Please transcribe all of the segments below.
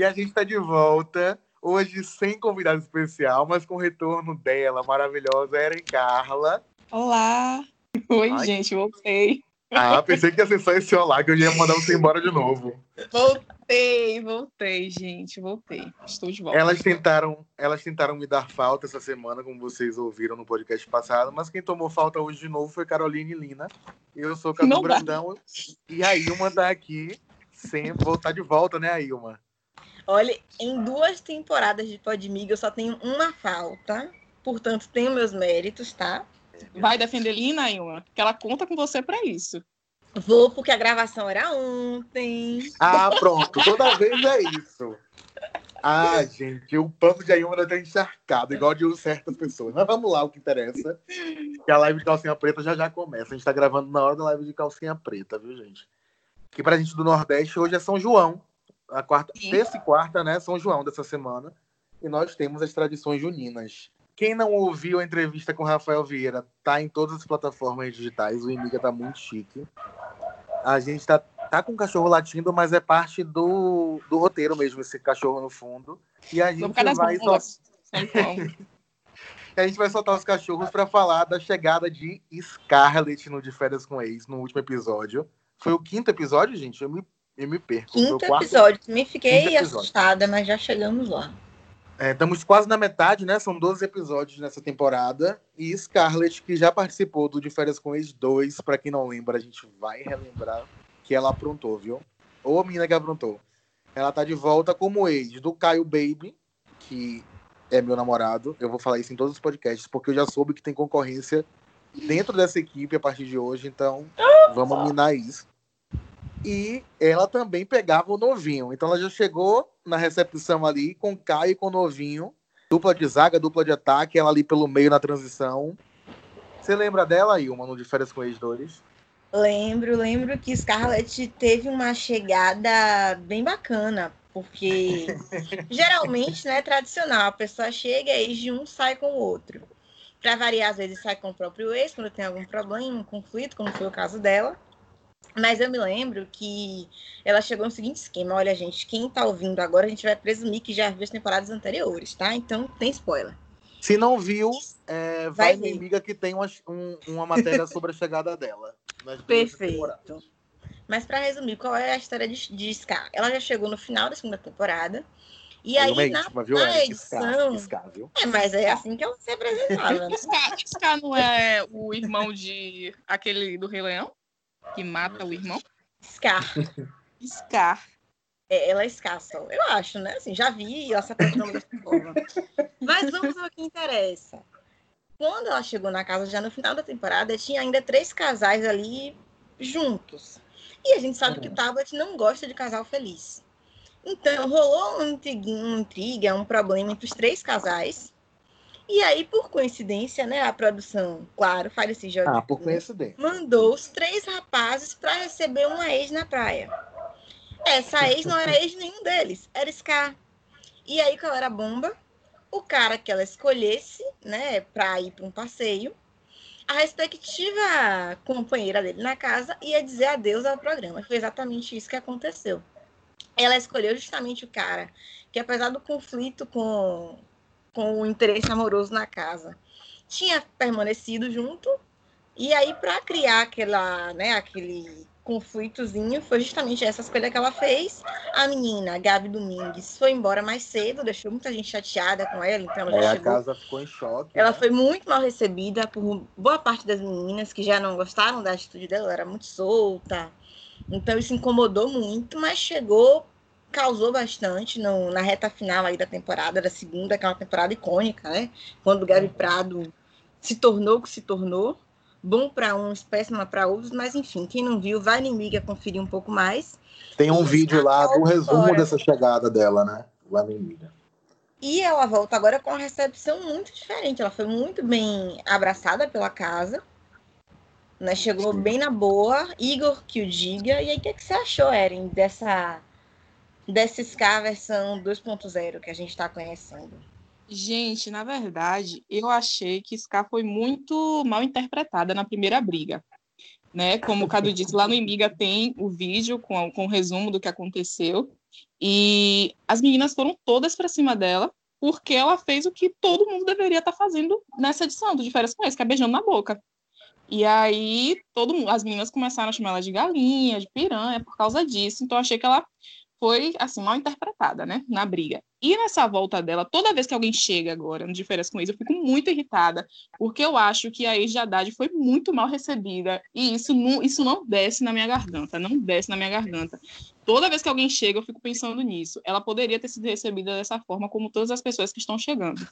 E a gente tá de volta. Hoje sem convidado especial, mas com o retorno dela, maravilhosa, Eren Carla. Olá! Oi, Ai. gente, voltei. Ah, pensei que ia ser só esse olá, que eu ia mandar você embora de novo. Voltei, voltei, gente, voltei. Estou de volta. Elas tentaram, elas tentaram me dar falta essa semana, como vocês ouviram no podcast passado, mas quem tomou falta hoje de novo foi Caroline Lina. Eu sou Cadu Brandão e a Ilma tá aqui sem voltar de volta, né, a Ilma? Olha, em duas temporadas de Podmiga eu só tenho uma falta, portanto tenho meus méritos, tá? Vai defender Lina, Ilma? Que ela conta com você para isso. Vou, porque a gravação era ontem. Ah, pronto. Toda vez é isso. Ah, gente, o pano de Ayuma tá encharcado, igual de certas pessoas. Mas vamos lá, o que interessa. Que a live de calcinha preta já já começa. A gente tá gravando na hora da live de calcinha preta, viu, gente? Que pra gente do Nordeste, hoje é São João. A quarta, terça e quarta, né? São João dessa semana. E nós temos as tradições juninas. Quem não ouviu a entrevista com Rafael Vieira, tá em todas as plataformas digitais. O Imiga tá muito chique. A gente tá, tá com o cachorro latindo, mas é parte do, do roteiro mesmo, esse cachorro no fundo. E a gente vai só... a gente vai soltar os cachorros para falar da chegada de Scarlett no De Férias com Ex, no último episódio. Foi o quinto episódio, gente? Eu me, eu me perco. Quinto episódio. Também fiquei assustada, mas já chegamos lá. É, estamos quase na metade, né? São 12 episódios nessa temporada. E Scarlett, que já participou do De Férias com Ex 2, para quem não lembra, a gente vai relembrar que ela aprontou, viu? Ou a menina que aprontou. Ela tá de volta como ex do Caio Baby, que é meu namorado. Eu vou falar isso em todos os podcasts, porque eu já soube que tem concorrência dentro dessa equipe a partir de hoje, então vamos minar isso. E ela também pegava o novinho. Então ela já chegou na recepção ali com Caio e com o novinho. Dupla de zaga, dupla de ataque, ela ali pelo meio na transição. Você lembra dela, Ilma, no De Férias com Ex-Dores? Lembro, lembro que Scarlett teve uma chegada bem bacana, porque geralmente não né, é tradicional, a pessoa chega, ex de um sai com o outro. Para variar, às vezes sai com o próprio ex, quando tem algum problema, um conflito, como foi o caso dela. Mas eu me lembro que ela chegou no seguinte esquema: olha, gente, quem tá ouvindo agora, a gente vai presumir que já viu as temporadas anteriores, tá? Então tem spoiler. Se não viu, é, vai, vai amiga que tem uma, um, uma matéria sobre a chegada dela. Perfeito. Mas para resumir, qual é a história de, de Scar? Ela já chegou no final da segunda temporada. E aí, aí na, íntima, na edição. Scar, Scar, é, mas é assim que ela se apresentava. Né? Scar, Scar não é o irmão de aquele do Rei Leão? Que mata o irmão? Scar. Scar. É, ela é escassa, eu acho, né? Assim, já vi ela se apaixonou dessa forma. Mas vamos ao que interessa. Quando ela chegou na casa, já no final da temporada, tinha ainda três casais ali juntos. E a gente sabe que o Tablet não gosta de casal feliz. Então, rolou um intriga, intriga, um problema entre os três casais. E aí, por coincidência, né, a produção, claro, faz esse jogo. Ah, por coincidência. Mandou os três rapazes para receber uma ex na praia. Essa ex não era ex nenhum deles, era Scar. E aí, qual era a bomba? O cara que ela escolhesse, né, para ir para um passeio, a respectiva companheira dele na casa ia dizer adeus ao programa. Foi exatamente isso que aconteceu. Ela escolheu justamente o cara que, apesar do conflito com, com o interesse amoroso na casa. Tinha permanecido junto, e aí, para criar aquela, né, aquele conflitozinho, foi justamente essa escolha que ela fez. A menina, Gabi Domingues, foi embora mais cedo, deixou muita gente chateada com ela, então ela é, já chegou. A casa ficou em choque. Ela né? foi muito mal recebida por boa parte das meninas que já não gostaram da atitude dela, ela era muito solta. Então isso incomodou muito, mas chegou causou bastante no, na reta final aí da temporada, da segunda, aquela temporada icônica, né? Quando o Gabi uhum. Prado se tornou o que se tornou. Bom para uns, péssima para outros, mas enfim, quem não viu, vai em Miga conferir um pouco mais. Tem um e vídeo lá do resumo dessa chegada dela, né? Lá no Miga. E ela volta agora com uma recepção muito diferente. Ela foi muito bem abraçada pela casa. Né? Chegou Sim. bem na boa. Igor que o diga. E aí, o que, é que você achou, Eren, dessa SCA versão 2.0 que a gente está conhecendo? Gente, na verdade, eu achei que Ska foi muito mal interpretada na primeira briga. Né? Como o Cadu disse, lá no Imiga tem o vídeo com, com o resumo do que aconteceu. E as meninas foram todas para cima dela, porque ela fez o que todo mundo deveria estar tá fazendo nessa edição do De Férias com é beijando na boca. E aí, todo as meninas começaram a chamar ela de galinha, de piranha, por causa disso. Então, achei que ela foi, assim, mal interpretada, né, na briga. E nessa volta dela, toda vez que alguém chega agora no Diferença com isso, eu fico muito irritada, porque eu acho que a ex de Haddad foi muito mal recebida, e isso não, isso não desce na minha garganta, não desce na minha garganta. Toda vez que alguém chega, eu fico pensando nisso. Ela poderia ter sido recebida dessa forma, como todas as pessoas que estão chegando.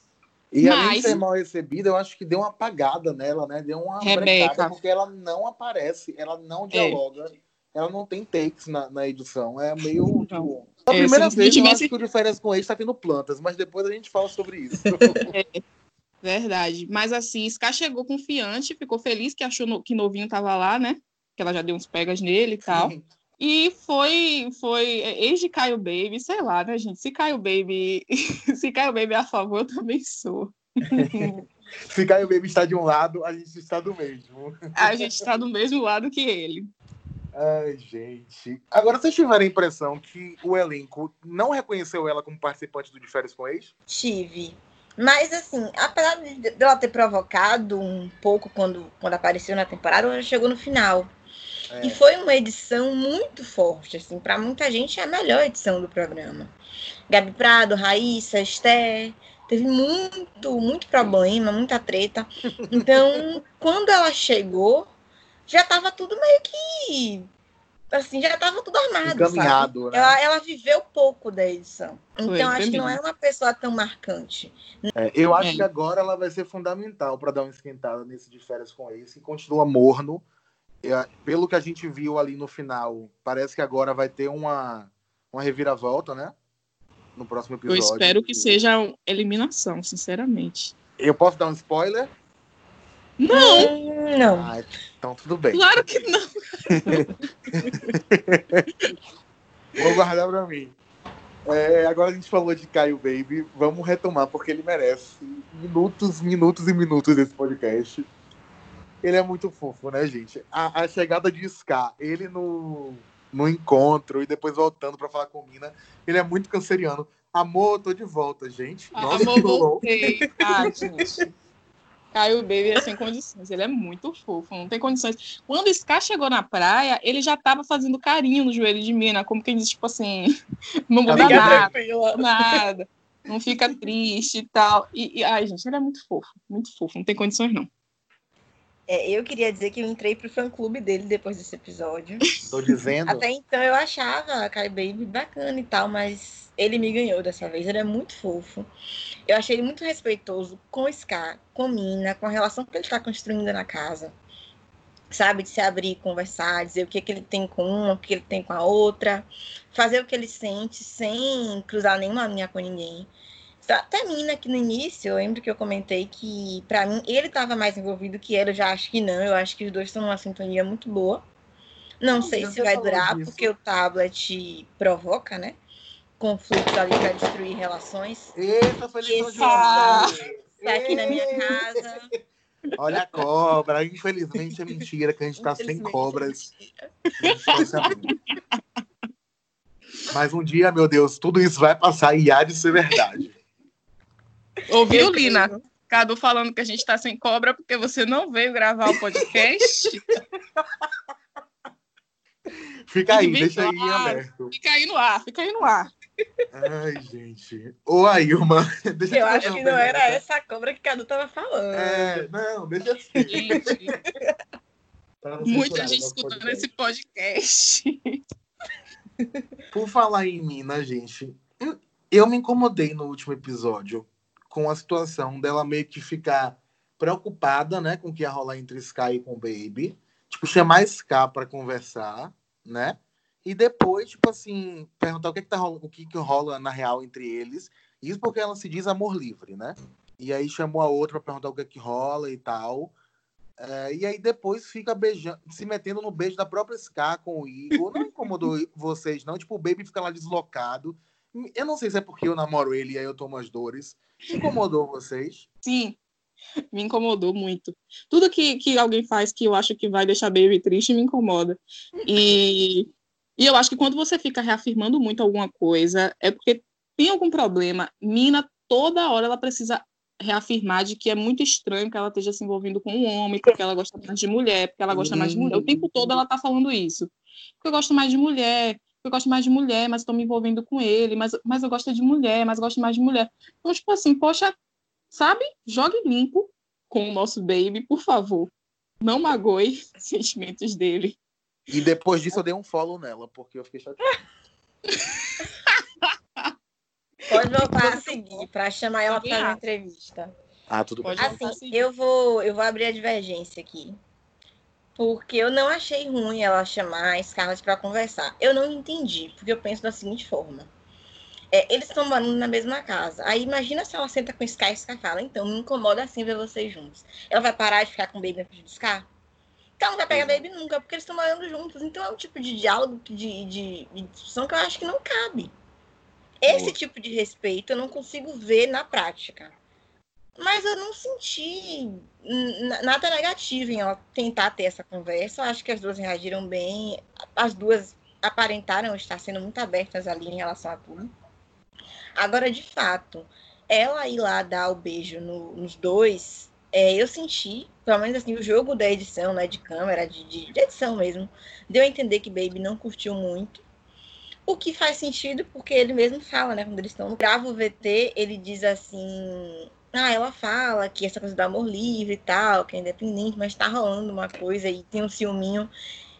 E Mas... além de ser mal recebida, eu acho que deu uma apagada nela, né? Deu uma Rebeca. porque ela não aparece, ela não é. dialoga. É ela não tem takes na, na edição. É meio. Tipo, a é, primeira vez tivesse... eu acho que o de férias com eles está tendo plantas, mas depois a gente fala sobre isso. É, verdade. Mas assim, Scar chegou confiante, ficou feliz que achou no, que novinho tava lá, né? Que ela já deu uns pegas nele e tal. Sim. E foi, foi é, ex de Caio Baby, sei lá, né, gente? Se Caio Baby, se Caio Baby é a favor, eu também sou. se Caio Baby está de um lado, a gente está do mesmo. A gente está do mesmo lado que ele. Ai, gente. Agora, vocês tiveram a impressão que o elenco não reconheceu ela como participante do De Férias com Ex? Tive. Mas, assim, apesar de ela ter provocado um pouco quando, quando apareceu na temporada, ela chegou no final. É. E foi uma edição muito forte, assim, para muita gente é a melhor edição do programa. Gabi Prado, Raíssa, Esther, teve muito, muito problema, muita treta. Então, quando ela chegou, já estava tudo meio que assim, já estava tudo armado. Encaminhado, né? ela, ela, viveu pouco da edição. Então, Foi, acho que não é uma pessoa tão marcante. É, eu acho é. que agora ela vai ser fundamental para dar uma esquentada nesse de férias com esse. Continua morno. É, pelo que a gente viu ali no final, parece que agora vai ter uma, uma reviravolta, né? No próximo episódio. Eu espero que seja eliminação, sinceramente. Eu posso dar um spoiler? Não! Não. Ah, então tudo bem. Claro que não. Vou guardar pra mim. É, agora a gente falou de Caio Baby, vamos retomar, porque ele merece minutos, minutos e minutos desse podcast. Ele é muito fofo, né, gente? A, a chegada de Scar, ele no, no encontro e depois voltando para falar com Mina, ele é muito canceriano. Amor, tô de volta, gente. Ah, amor, voltei. Ah, gente. Caio Baby é sem condições, ele é muito fofo, não tem condições. Quando o Scar chegou na praia, ele já tava fazendo carinho no joelho de Mina, como quem diz, tipo assim, não muda nada, nada, não fica triste e tal. E, e, ai, gente, ele é muito fofo, muito fofo, não tem condições não. É, eu queria dizer que eu entrei pro fã-clube dele depois desse episódio. Tô dizendo. Até então eu achava a Kai Baby bacana e tal, mas ele me ganhou dessa vez. Ele é muito fofo. Eu achei ele muito respeitoso com o Scar, com Mina, com a relação que ele está construindo na casa. Sabe, de se abrir, conversar, dizer o que, que ele tem com uma, o que ele tem com a outra, fazer o que ele sente sem cruzar nenhuma linha com ninguém. Até Mina, que no início, eu lembro que eu comentei que, para mim, ele estava mais envolvido que ela, eu já acho que não. Eu acho que os dois estão numa sintonia muito boa. Não sei se vai durar, disso. porque o tablet provoca, né? conflitos ali para destruir relações. Eita, feliz Está aqui na minha casa. Olha a cobra. Infelizmente é mentira que a gente está sem é cobras. Mas um dia, meu Deus, tudo isso vai passar e há de ser verdade. Ouviu, Lina? Cadu falando que a gente está sem cobra porque você não veio gravar o podcast. Fica aí, deixa aí aberto. Fica aí no ar, fica aí no ar. Ai, gente. Ô, Ailma. Deixa eu acho que não era essa cobra que Cadu tava falando. É, não, deixa assim. Gente, muita gente escutando esse podcast. Por falar em Mina, gente, eu, eu me incomodei no último episódio com a situação dela meio que ficar preocupada, né, com o que ia rolar entre Sky e com o Baby. Tipo, chamar Sky para conversar, né? E depois, tipo assim, perguntar o que, que, tá, o que, que rola na real entre eles. Isso porque ela se diz amor livre, né? E aí chamou a outra para perguntar o que, que rola e tal. É, e aí depois fica beijando, se metendo no beijo da própria Scar com o Igor. Não incomodou vocês, não? Tipo, o Baby fica lá deslocado. Eu não sei se é porque eu namoro ele e aí eu tomo as dores. Incomodou vocês? Sim, me incomodou muito. Tudo que, que alguém faz que eu acho que vai deixar Baby triste me incomoda. E E eu acho que quando você fica reafirmando muito alguma coisa, é porque tem algum problema. Mina, toda hora ela precisa reafirmar de que é muito estranho que ela esteja se envolvendo com um homem, porque ela gosta mais de mulher, porque ela gosta mais de mulher. O tempo todo ela tá falando isso. Porque eu gosto mais de mulher, eu gosto mais de mulher, mas estou me envolvendo com ele, mas, mas eu gosto de mulher, mas gosto mais de mulher. Então, tipo assim, poxa, sabe? Jogue limpo com o nosso baby, por favor. Não magoe os sentimentos dele. E depois disso eu dei um follow nela, porque eu fiquei chateado. Pode voltar a seguir para chamar ela para uma entrevista. Ah, tudo bem. Assim, eu vou, eu vou abrir a divergência aqui. Porque eu não achei ruim ela chamar a Scarlett para conversar. Eu não entendi, porque eu penso da seguinte forma. É, eles estão morando na mesma casa. Aí imagina se ela senta com o Sky e Sky fala, então me incomoda assim ver vocês juntos. Ela vai parar de ficar com o Baby frente do Sky? Então não vai pegar Baby nunca, porque eles estão morando juntos. Então é um tipo de diálogo, de, de, de discussão que eu acho que não cabe. Esse tipo de respeito eu não consigo ver na prática. Mas eu não senti nada negativo em ela tentar ter essa conversa. Eu acho que as duas reagiram bem. As duas aparentaram estar sendo muito abertas ali em relação a tudo. Agora, de fato, ela ir lá dar o beijo no, nos dois, é, eu senti, pelo menos assim, o jogo da edição, né, de câmera, de, de, de edição mesmo, deu a entender que Baby não curtiu muito. O que faz sentido, porque ele mesmo fala, né? Quando eles estão no gravo VT, ele diz assim. Ah, ela fala que essa coisa do amor livre e tal, que é independente, mas tá rolando uma coisa e tem um ciúminho.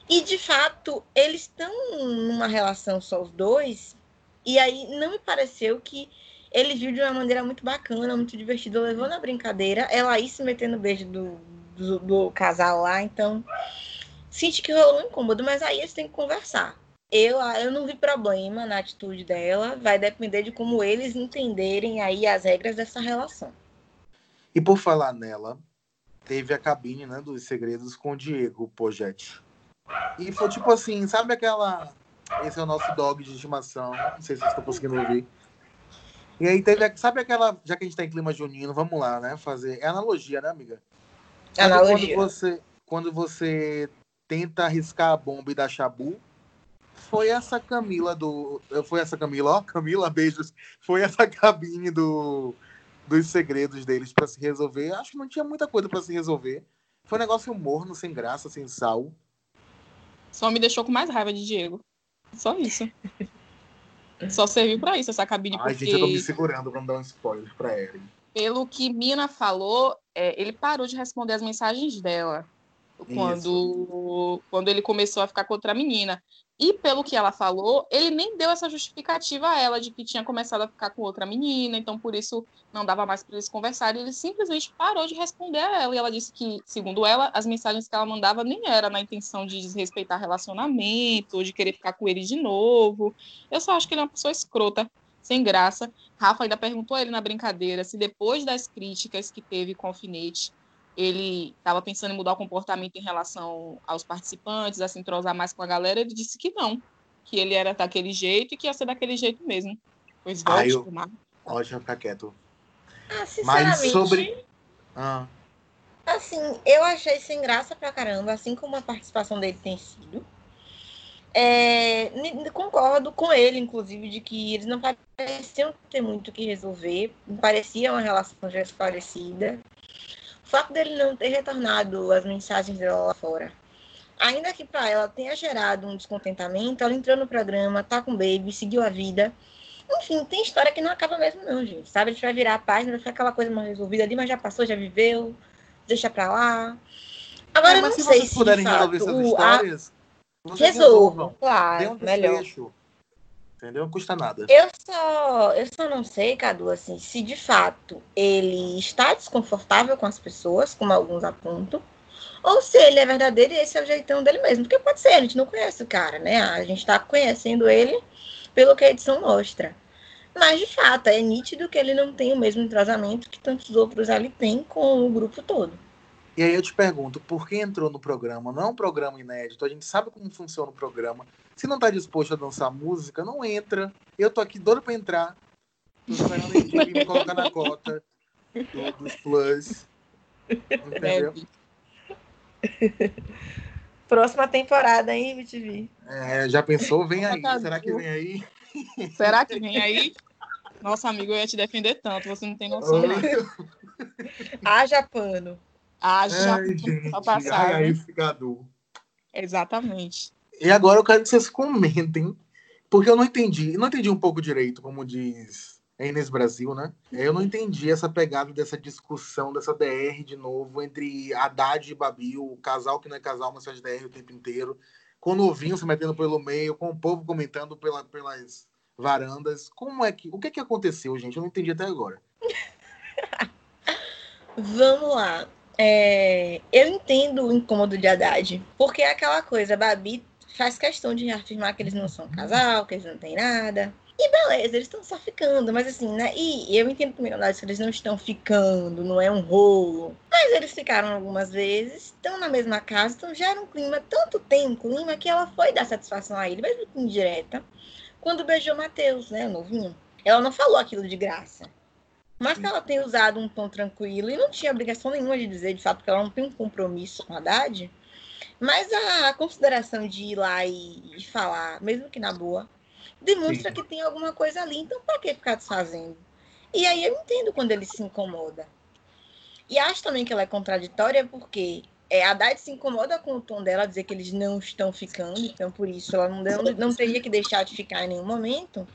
E de fato, eles estão numa relação só os dois, e aí não me pareceu que ele viu de uma maneira muito bacana, muito divertida, levou na brincadeira, ela aí se metendo no beijo do, do, do casal lá, então senti que rolou um incômodo, mas aí eles têm que conversar. Eu, eu não vi problema na atitude dela, vai depender de como eles entenderem aí as regras dessa relação. E por falar nela, teve a cabine né, dos segredos com o Diego Pogetti. E foi tipo assim, sabe aquela. Esse é o nosso dog de estimação. Não sei se vocês estão conseguindo ouvir. E aí teve. Sabe aquela. Já que a gente tá em clima junino, vamos lá, né? Fazer. É analogia, né, amiga? Analogia. Quando você, quando você tenta arriscar a bomba e dar chabu, foi essa Camila do. Foi essa Camila, ó, Camila, beijos. Foi essa cabine do, dos segredos deles para se resolver. Acho que não tinha muita coisa para se resolver. Foi um negócio morno, sem graça, sem sal. Só me deixou com mais raiva de Diego. Só isso. Só serviu para isso essa cabine. Ai, porque... gente, eu tô me segurando pra não dar um spoiler pra Eren. Pelo que Mina falou, é, ele parou de responder as mensagens dela quando, quando ele começou a ficar contra a menina. E pelo que ela falou, ele nem deu essa justificativa a ela de que tinha começado a ficar com outra menina, então por isso não dava mais para eles conversarem. Ele simplesmente parou de responder a ela. E ela disse que, segundo ela, as mensagens que ela mandava nem era na intenção de desrespeitar relacionamento, ou de querer ficar com ele de novo. Eu só acho que ele é uma pessoa escrota, sem graça. Rafa ainda perguntou a ele na brincadeira se depois das críticas que teve com o alfinete, ele estava pensando em mudar o comportamento em relação aos participantes, a se entrosar mais com a galera, ele disse que não, que ele era daquele jeito e que ia ser daquele jeito mesmo. Pois volte, ah, eu... Ótimo, ficar quieto. Ah, sinceramente... Mas sobre... Ah. Assim, eu achei sem graça pra caramba, assim como a participação dele tem sido. É, concordo com ele, inclusive, de que eles não pareciam ter muito o que resolver, parecia uma relação já esclarecida. O fato dele não ter retornado as mensagens dela lá fora, ainda que para ela tenha gerado um descontentamento, ela entrou no programa, tá com o baby, seguiu a vida. Enfim, tem história que não acaba mesmo, não, gente. Sabe? A gente vai virar a página, vai ficar aquela coisa mal resolvida ali, mas já passou, já viveu, deixa pra lá. Agora, é, não se sei se. puderem resolver essas histórias, a... resolvam, claro, um melhor. Entendeu? Não custa nada. Eu só, eu só não sei, Cadu, assim, se de fato ele está desconfortável com as pessoas, como alguns apontam, ou se ele é verdadeiro e esse é o jeitão dele mesmo. Porque pode ser, a gente não conhece o cara, né? A gente está conhecendo ele pelo que a edição mostra. Mas, de fato, é nítido que ele não tem o mesmo entrosamento que tantos outros ali têm com o grupo todo. E aí eu te pergunto, por que entrou no programa? Não é um programa inédito, a gente sabe como funciona o programa. Se não tá disposto a dançar música, não entra. Eu tô aqui doido pra entrar. Tô esperando a me colocar na cota do, dos plus. Entendeu? Próxima temporada, hein, MTV? É, já pensou? Vem aí. Será que vem aí? Será que vem aí? Nossa, amigo, eu ia te defender tanto, você não tem noção, não. Haja pano. Haja Ai, gente. pra passar. Ai, né? aí, figador. Exatamente. E agora eu quero que vocês comentem, porque eu não entendi, não entendi um pouco direito, como diz a Inês Brasil, né? Eu não entendi essa pegada dessa discussão, dessa DR de novo, entre Haddad e Babi, o casal que não é casal, mas faz DR o tempo inteiro, com o novinho se metendo pelo meio, com o povo comentando pela, pelas varandas. Como é que. O que é que aconteceu, gente? Eu não entendi até agora. Vamos lá. É, eu entendo o incômodo de Haddad, porque é aquela coisa, Babi faz questão de afirmar que eles não são um casal, que eles não têm nada. E beleza, eles estão só ficando, mas assim, né? E eu entendo também, Haddad, que eles não estão ficando, não é um rolo. Mas eles ficaram algumas vezes, estão na mesma casa, então gera um clima, tanto tem um clima que ela foi dar satisfação a ele, mesmo que indireta, quando beijou Matheus, né, o novinho. Ela não falou aquilo de graça. Mas que ela tem usado um tom tranquilo e não tinha obrigação nenhuma de dizer, de fato, que ela não tem um compromisso com a Haddad. Mas a consideração de ir lá e, e falar, mesmo que na boa, demonstra Sim. que tem alguma coisa ali. Então, para que ficar desfazendo? E aí eu entendo quando ele se incomoda. E acho também que ela é contraditória porque é, a Haddad se incomoda com o tom dela, dizer que eles não estão ficando, então por isso ela não, deu- não teria que deixar de ficar em nenhum momento.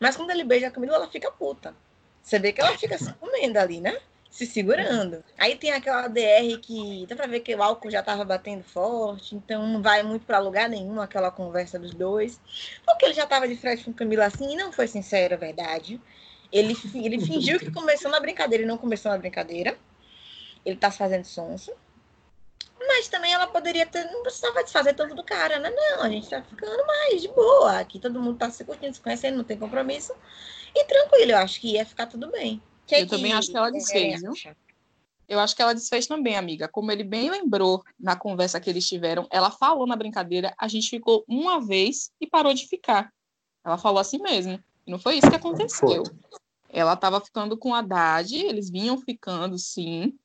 Mas quando ele beija a Camila, ela fica puta. Você vê que ela fica se comendo ali, né? Se segurando. Aí tem aquela DR que dá pra ver que o álcool já tava batendo forte, então não vai muito pra lugar nenhum aquela conversa dos dois. Porque ele já tava de frente com Camila assim e não foi sincero, é verdade. Ele, ele fingiu que começou na brincadeira e não começou na brincadeira. Ele tá fazendo sonso. Mas também ela poderia ter, não precisava desfazer tanto do cara, né? Não, a gente tá ficando mais de boa. Aqui todo mundo tá se curtindo, se conhecendo, não tem compromisso. E tranquilo, eu acho que ia ficar tudo bem. Que Eu também acho que ela desfez, viu? acha? Eu acho que ela desfez também, amiga. Como ele bem lembrou na conversa que eles tiveram, ela falou na brincadeira, a gente ficou uma vez e parou de ficar. Ela falou assim mesmo. E não foi isso que aconteceu. Ela estava ficando com a Haddad, eles vinham ficando, sim.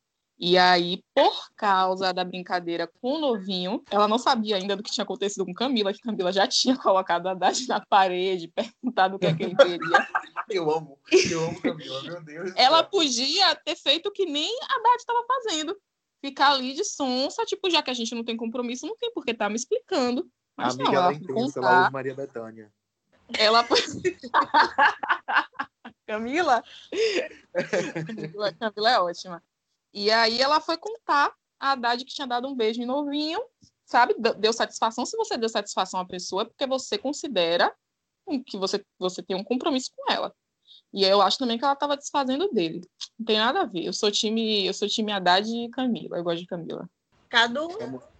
E aí, por causa da brincadeira com o novinho, ela não sabia ainda do que tinha acontecido com Camila, que Camila já tinha colocado a Haddad na parede, perguntado o que é que ele queria. Eu amo, eu amo Camila, meu Deus. ela podia ter feito o que nem a Haddad estava fazendo. Ficar ali de sonsa, tipo, já que a gente não tem compromisso, não tem por que estar me explicando. A Mas amiga não, ela ela é intensa, ela ouve Maria Bethânia. Ela Camila? Camila? Camila é ótima. E aí ela foi contar a Haddad que tinha dado um beijo em novinho, sabe? Deu satisfação. Se você deu satisfação à pessoa, é porque você considera que você, você tem um compromisso com ela. E eu acho também que ela estava desfazendo dele. Não tem nada a ver. Eu sou time, eu sou time Haddad e Camila. Eu gosto de Camila. Cadu,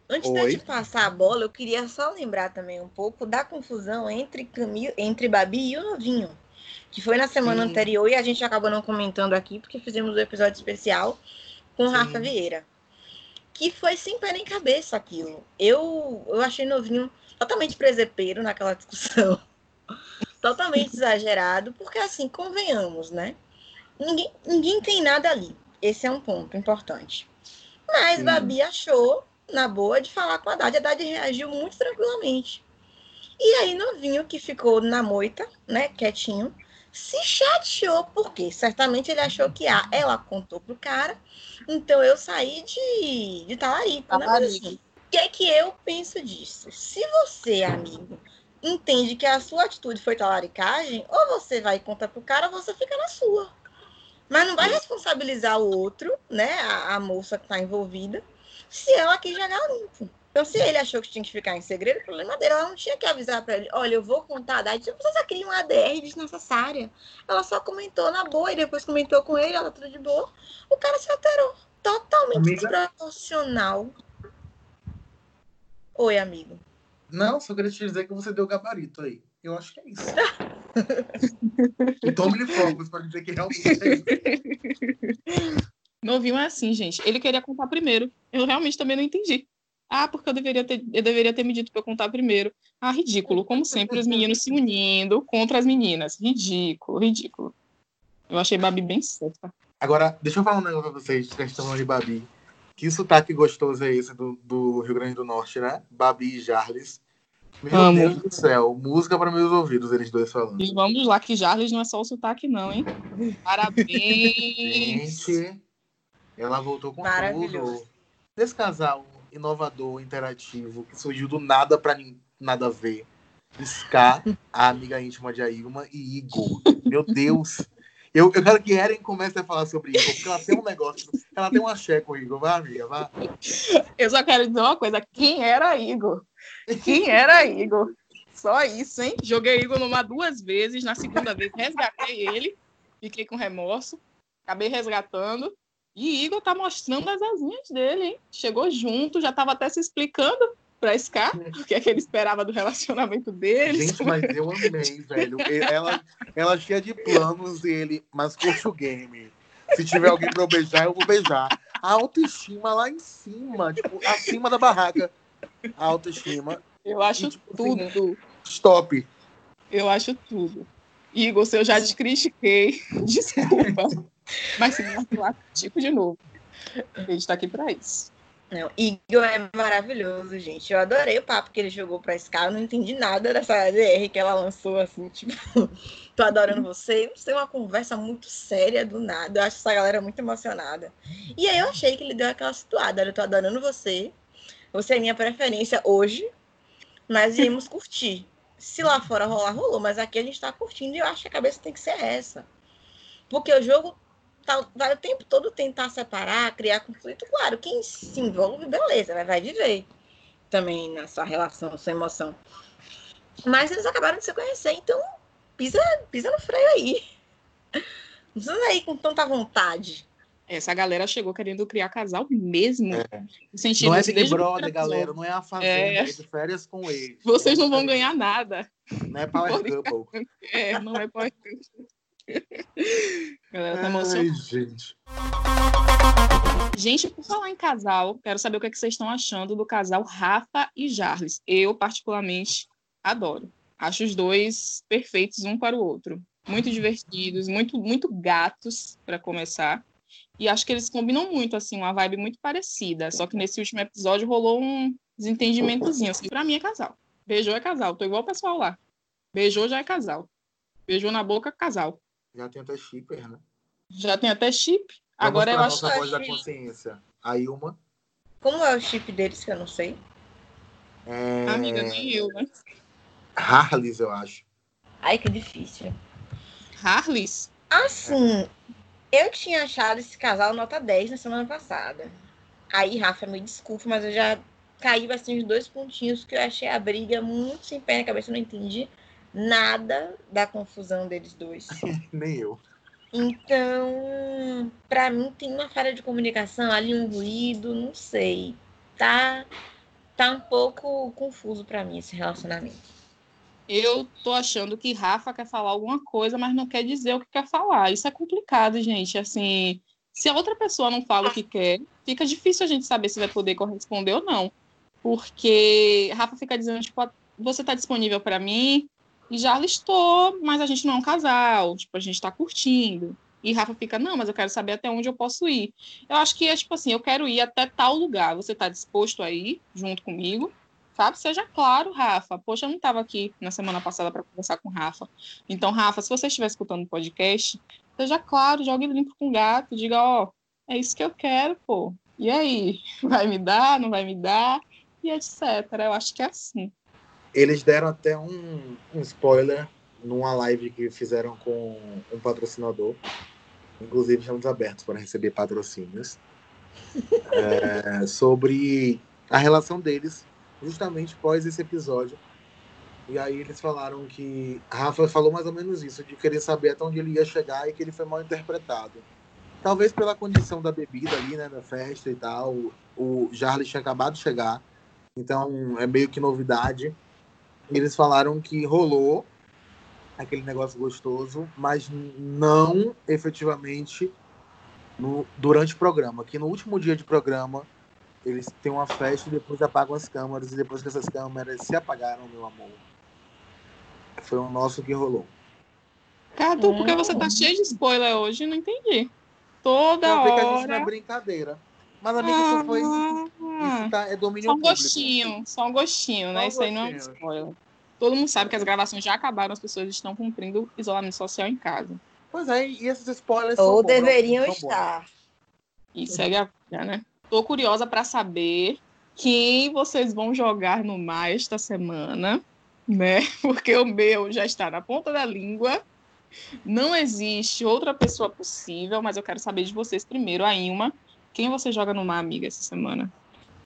antes de Oi. te passar a bola, eu queria só lembrar também um pouco da confusão entre, Camila, entre Babi e o Novinho. Que foi na semana Sim. anterior e a gente acabou não comentando aqui, porque fizemos um episódio especial com Sim. Rafa Vieira. Que foi sem pé nem cabeça aquilo. Eu, eu achei Novinho totalmente presepeiro naquela discussão. totalmente exagerado, porque assim, convenhamos, né? Ninguém, ninguém tem nada ali. Esse é um ponto importante. Mas Sim. Babi achou, na boa, de falar com a Haddad. A Haddad reagiu muito tranquilamente. E aí, novinho, que ficou na moita, né, quietinho, se chateou, porque certamente ele achou que ah, ela contou pro cara, então eu saí de, de talarico, né? Assim, o que é que eu penso disso? Se você, amigo, entende que a sua atitude foi talaricagem, ou você vai e conta pro cara, ou você fica na sua. Mas não vai responsabilizar o outro, né, a, a moça que tá envolvida, se ela quis jogar limpo. Então, se ele achou que tinha que ficar em segredo, o problema dele, ela não tinha que avisar pra ele, olha, eu vou contar a Haddad, você só cria uma ADR desnecessária. Ela só comentou na boa e depois comentou com ele, ela tudo de boa. O cara se alterou. Totalmente Amiga? desproporcional. Oi, amigo. Não, só queria te dizer que você deu gabarito aí. Eu acho que é isso. e tome-lhe focos para dizer que realmente é isso. Novinho é assim, gente. Ele queria contar primeiro. Eu realmente também não entendi. Ah, porque eu deveria ter, eu deveria ter me dito para eu contar primeiro. Ah, ridículo. Como sempre, os meninos se unindo contra as meninas. Ridículo, ridículo. Eu achei Babi bem certa. Agora, deixa eu falar um negócio pra vocês, que a gente tá falando de Babi. Que sotaque gostoso é esse do, do Rio Grande do Norte, né? Babi e Jarles. Meu Amo. Deus do céu, música para meus ouvidos, eles dois falando. E vamos lá, que Jarles não é só o sotaque, não, hein? Parabéns! Gente, ela voltou com Maravilhoso. tudo. Esse casal inovador, interativo, que surgiu do nada nin- nada a ver. Ska, a amiga íntima de Ailma, e Igor. Meu Deus! Eu, eu quero que Eren comece a falar sobre Igor, porque ela tem um negócio. Ela tem um axé com Igor. Vai, amiga, vai. Eu só quero dizer uma coisa: quem era Igor? Quem era Igor? Só isso, hein? Joguei Igor numa duas vezes, na segunda vez resgatei ele, fiquei com remorso, acabei resgatando. E Igor tá mostrando as asinhas dele, hein? Chegou junto, já tava até se explicando pra Scar o que é que ele esperava do relacionamento deles. Gente, mas eu amei, velho. Ela, ela cheia de planos e ele, mas curte o game. Se tiver alguém pra eu beijar, eu vou beijar. A autoestima lá em cima, tipo, acima da barraca. A autoestima. Eu acho E, tipo, assim, tudo. Stop. Eu acho tudo. Igor, se eu já te critiquei, desculpa. Mas se me atuar, critico de novo. A gente tá aqui pra isso. Não, Igor é maravilhoso, gente. Eu adorei o papo que ele jogou pra Scar. Eu não entendi nada dessa DR que ela lançou, assim, tipo, tô adorando você. Não sei, uma conversa muito séria do nada. Eu acho essa galera muito emocionada. E aí eu achei que ele deu aquela situada. Olha, eu tô adorando você. Você é minha preferência hoje. Mas iremos curtir. Se lá fora rolar, rolou. Mas aqui a gente tá curtindo e eu acho que a cabeça tem que ser essa. Porque o jogo tá- vai o tempo todo tentar separar, criar conflito. Claro, quem se envolve, beleza, vai, vai viver também nessa relação, essa emoção. Mas eles acabaram de se conhecer, então pisa, pisa no freio aí. Não precisa aí com tanta vontade. Essa galera chegou querendo criar casal mesmo. É. Não é de Big Brother, galera. Não é a fazenda, É. é, de férias com ele. Vocês não vão ganhar nada. Não é Power Couple. É, não é Galera tá emocionada. Ai, gente. Gente, por falar em casal, quero saber o que, é que vocês estão achando do casal Rafa e Jarles. Eu, particularmente, adoro. Acho os dois perfeitos um para o outro. Muito divertidos, muito, muito gatos, para começar. E acho que eles combinam muito, assim, uma vibe muito parecida. Só que nesse último episódio rolou um desentendimentozinho. Assim, pra mim é casal. Beijou é casal. Tô igual o pessoal lá. Beijou já é casal. Beijou na boca, casal. Já tem até shipper, né? Já tem até chip. Vamos Agora eu acho nossa que- voz da consciência. A Ilma. Como é o chip deles que eu não sei? É... Amiga, nem eu, né? Harles, eu acho. Ai, que difícil. Harles? Assim, eu tinha achado esse casal nota 10 na semana passada. Aí, Rafa, me desculpe, mas eu já caí assim os dois pontinhos que eu achei a briga muito sem pé na cabeça. Eu não entendi nada da confusão deles dois. Nem eu. Então, pra mim tem uma falha de comunicação ali, um ruído, não sei. Tá, tá um pouco confuso pra mim esse relacionamento. Eu tô achando que Rafa quer falar alguma coisa, mas não quer dizer o que quer falar. Isso é complicado, gente. Assim, se a outra pessoa não fala o que quer, fica difícil a gente saber se vai poder corresponder ou não. Porque Rafa fica dizendo, tipo, "Ah, você tá disponível para mim? E já listou, mas a gente não é um casal, tipo, a gente tá curtindo. E Rafa fica, não, mas eu quero saber até onde eu posso ir. Eu acho que é tipo assim, eu quero ir até tal lugar. Você tá disposto a ir junto comigo? Sabe? Seja claro, Rafa. Poxa, eu não estava aqui na semana passada para conversar com Rafa. Então, Rafa, se você estiver escutando o podcast, seja claro, jogue limpo com o gato, diga, ó, é isso que eu quero, pô. E aí? Vai me dar, não vai me dar? E etc. Eu acho que é assim. Eles deram até um, um spoiler numa live que fizeram com um patrocinador. Inclusive, estamos abertos para receber patrocínios. É, sobre a relação deles, justamente pós esse episódio. E aí eles falaram que. Rafa falou mais ou menos isso, de querer saber até onde ele ia chegar e que ele foi mal interpretado. Talvez pela condição da bebida ali, né, da festa e tal. O Jarlis tinha acabado de chegar. Então é meio que novidade. Eles falaram que rolou aquele negócio gostoso, mas não efetivamente no, durante o programa. Que no último dia de programa eles têm uma festa e depois apagam as câmeras. E depois que essas câmeras se apagaram, meu amor, foi o nosso que rolou. Cadu, por que você tá cheio de spoiler hoje? Não entendi. Toda ver que a gente não é hora. brincadeira. Mas, amiga, isso foi. Isso tá, é domínio Só um público. gostinho, só um gostinho, né? Só um Isso aí não é um gostinho. spoiler. Todo mundo sabe que as gravações já acabaram, as pessoas estão cumprindo isolamento social em casa. Pois é, e esses spoilers são Ou bons, deveriam são bons. estar. E segue a vida, né? Tô curiosa para saber quem vocês vão jogar no mar esta semana, né? Porque o meu já está na ponta da língua. Não existe outra pessoa possível, mas eu quero saber de vocês primeiro, a Ilma. Quem você joga no mar, amiga, essa semana?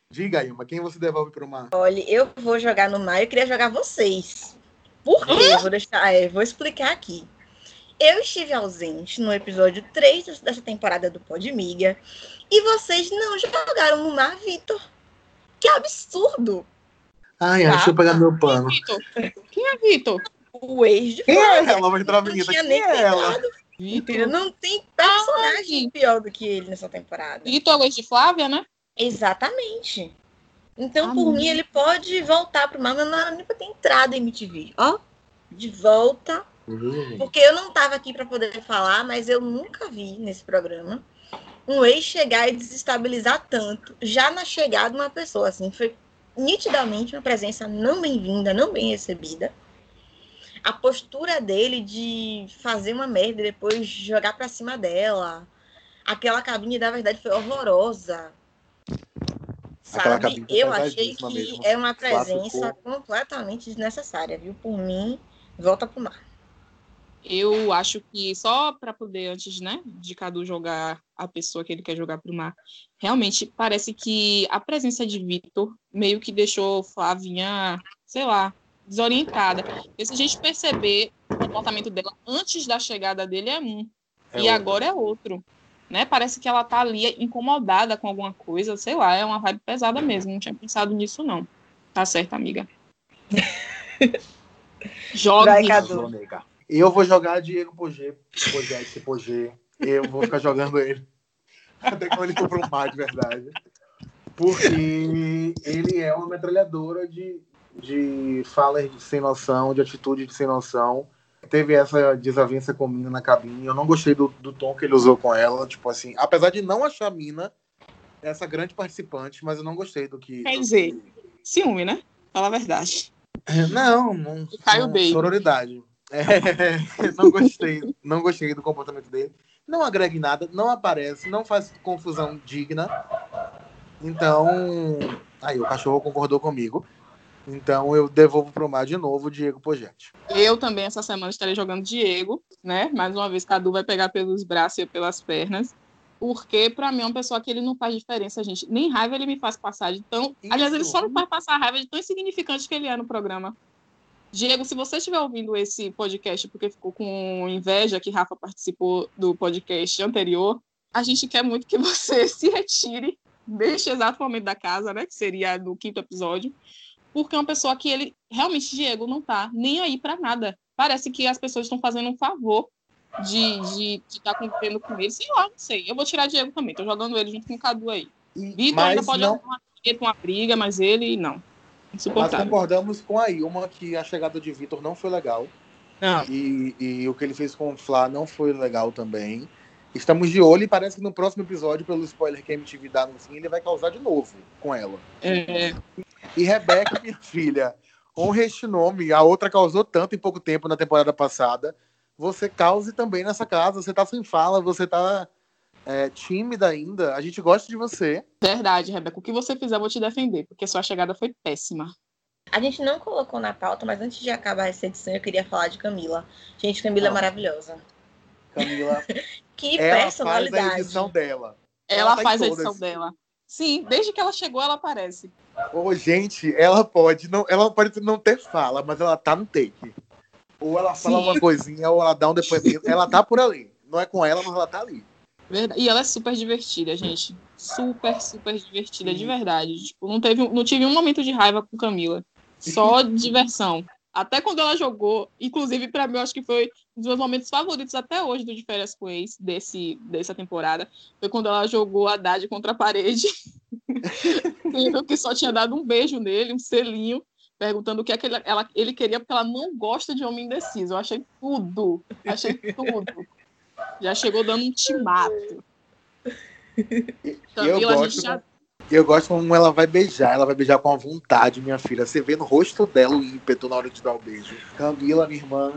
Diga, Ilma, quem você devolve pro mar? Olha, eu vou jogar no mar, eu queria jogar vocês. Por quê? Eu vou deixar, é, vou explicar aqui. Eu estive ausente no episódio 3 dessa temporada do Podmiga e vocês não jogaram no mar, Vitor. Que absurdo! Ai, Tá. deixa eu pegar meu pano. Vitor. Quem é Vitor? O ex de Quem é ela? Vai entrar a não vinheta. tinha Quem nem é ela? tentado, entendeu? Vitor. Não tem personagem pior do que ele nessa temporada. Vitor é o ex de Flávia, né? Exatamente. Então, Ah, por mim, ele pode voltar pro mar, mas não era nem pra ter entrado em MTV. Ó, de volta. Porque eu não tava aqui pra poder falar, mas eu nunca vi nesse programa um ex chegar e desestabilizar tanto, já na chegada de uma pessoa, assim, foi nitidamente uma presença não bem-vinda, não bem recebida. A postura dele de fazer uma merda e depois jogar pra cima dela. Aquela cabine, na verdade, foi horrorosa. Aquela Sabe? Eu achei que mesmo. é uma presença completamente desnecessária, viu? Por mim, volta pro mar. Eu acho que só para poder, antes né, de Cadu jogar a pessoa que ele quer jogar pro mar, realmente parece que a presença de Vitor meio que deixou Flavinha, sei lá, desorientada. Porque se a gente perceber o comportamento dela antes da chegada dele é um, É e outro. agora é outro. Né? Parece que ela tá ali incomodada com alguma coisa, sei lá, é uma vibe pesada mesmo. Não tinha pensado nisso, não. Tá certo, amiga. Jogue. Vai, Cadu. Eu vou jogar Diego Pogé, Pogé, Pogé. Eu vou ficar jogando ele. Até quando ele for pro mar, de verdade. Porque ele é uma metralhadora de, de falas de sem noção, de atitude de sem noção. Teve essa desavença com a Mina na cabine. Eu não gostei do, do tom que ele usou com ela. Tipo assim, apesar de não achar a Mina essa grande participante, mas eu não gostei do que. Quer do dizer, que- Ciúme, né? Fala a verdade. Não, não. Não Baby. sororidade. É, não gostei, não gostei do comportamento dele. Não agrega nada, não aparece, não faz confusão digna. Então, aí o cachorro concordou comigo. Então eu devolvo pro mar de novo o Diego Poggetti. Eu também essa semana estarei jogando Diego, né? Mais uma vez, Cadu vai pegar pelos braços e pelas pernas. Porque, pra mim, é uma pessoa que ele não faz diferença, gente. Nem raiva ele me faz passar de tão. Aliás, ele Isso. só não faz passar raiva de tão insignificante que ele é no programa. Diego, se você estiver ouvindo esse podcast porque ficou com inveja que Rafa participou do podcast anterior, a gente quer muito que você se retire neste exato momento da casa, né? Que seria no quinto episódio. Porque é uma pessoa que ele realmente, Diego, não tá nem aí pra nada. Parece que as pessoas estão fazendo um favor de estar de, de tá convivendo com ele. Sei lá, não sei. Eu vou tirar Diego também. Tô jogando ele junto com o Cadu aí. Vitor ainda pode não, arrumar com uma briga, mas ele não. Insuportável. concordamos com a Ilma que a chegada de Vitor não foi legal. Não. E, e o que ele fez com o Flá não foi legal também. Estamos de olho e parece que no próximo episódio, pelo spoiler que a MTV dá no fim, ele vai causar de novo com ela. É, E Rebeca, minha filha, honra este nome. A outra causou tanto em pouco tempo na temporada passada. Você cause também nessa casa. Você tá sem fala, você tá é, tímida ainda. A gente gosta de você. verdade, Rebeca. O que você fizer, eu vou te defender, porque sua chegada foi péssima. A gente não colocou na pauta, mas antes de acabar essa edição, eu queria falar de Camila. Gente, Camila é Ah. maravilhosa. Camila, Que ela faz a personalidade. edição dela. Ela, tá em faz a edição dela. Sim, desde que ela chegou, ela aparece. Ô, gente, ela pode não, ela pode não ter fala, mas ela tá no take. Ou ela fala Sim. uma coisinha, ou ela dá um depoimento. Ela tá por ali. Não é com ela, mas ela tá ali. Verdade. E ela é super divertida, gente. Super, super divertida, de Sim. verdade. Tipo, não, teve, não tive um momento de raiva com Camila. Só diversão. Até quando ela jogou, inclusive pra mim, eu acho que foi um dos meus momentos favoritos até hoje do De Férias com Ex, desse, dessa temporada. Foi quando ela jogou a Haddad contra a parede. Sendo que só tinha dado um beijo nele, um selinho, perguntando o que é que ele, ela, ele queria, porque ela não gosta de homem indeciso. Eu achei tudo. Achei tudo. Já chegou dando um ultimato. eu gosto, já... eu gosto como ela vai beijar. Ela vai beijar com a vontade, minha filha. Você vê no rosto dela o ímpeto na hora de dar o beijo. Camila, minha irmã,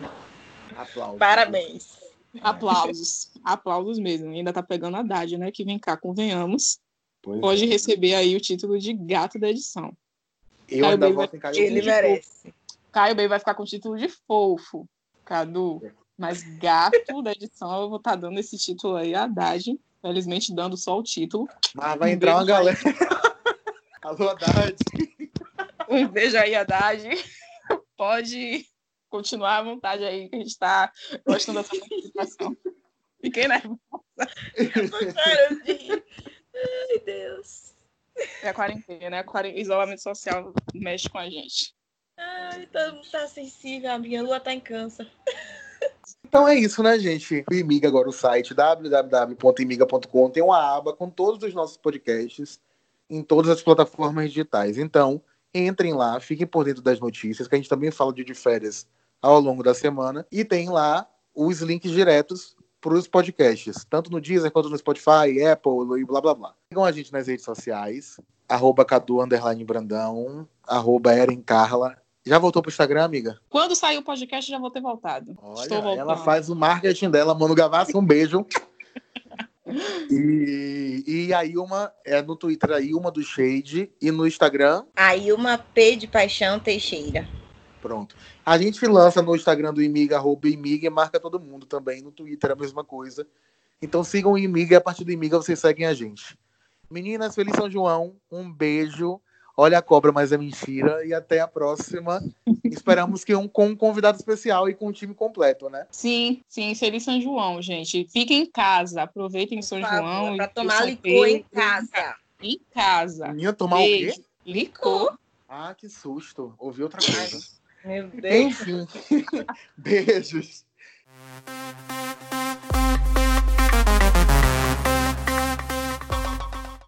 aplausos. Parabéns. Aplausos. Aplausos mesmo. Ainda tá pegando a Dade, né? Que vem cá, convenhamos. Pois Pode é. receber aí o título de gato da edição. Eu Caio ainda voto em Caio Ele merece. Caio Bey vai ficar com o título de fofo, Cadu. Mas gato da edição, eu vou estar tá dando esse título aí a Haddad. Felizmente dando só o título. Mas vai um entrar uma galera. Alô, Haddad. Um beijo aí, Haddad. Pode continuar à vontade aí, que a gente está gostando da sua participação. Fiquei nervosa. Ai, Deus. É a quarentena, né? O isolamento social mexe com a gente. Ai, todo mundo tá sensível, a minha lua tá em câncer. Então é isso, né, gente? O Imiga agora, o site www.imiga.com tem uma aba com todos os nossos podcasts em todas as plataformas digitais. Então, entrem lá, fiquem por dentro das notícias, que a gente também fala de, férias ao longo da semana. E tem lá os links diretos para os podcasts, tanto no Deezer quanto no Spotify, Apple e blá blá blá. Sigam a gente nas redes sociais, arroba Cadu Brandão, arroba Carla. Já voltou pro Instagram, amiga? Quando sair o podcast, já vou ter voltado. Olha, Estou voltando. Ela faz o marketing dela, Mano Gavassi, um beijo. E, e a Ilma é no Twitter, a Ilma do Shade, e no Instagram. A Ilma P de Paixão Teixeira. Pronto. A gente lança no Instagram do Imiga, arroba Imiga, e marca todo mundo também. No Twitter é a mesma coisa. Então sigam o Imiga e a partir do Imiga vocês seguem a gente. Meninas, feliz São João. Um beijo. Olha a cobra, mas é mentira. E até a próxima. Esperamos que um com um convidado especial e com um time completo, né? Sim, sim. Feliz São João, gente. Fiquem em casa. Aproveitem São João. Para tomar licor em casa. Em casa. Minha tomar beijo. o quê? Licor. Ah, que susto. Ouvi outra coisa. Meu Deus. Enfim. Beijos.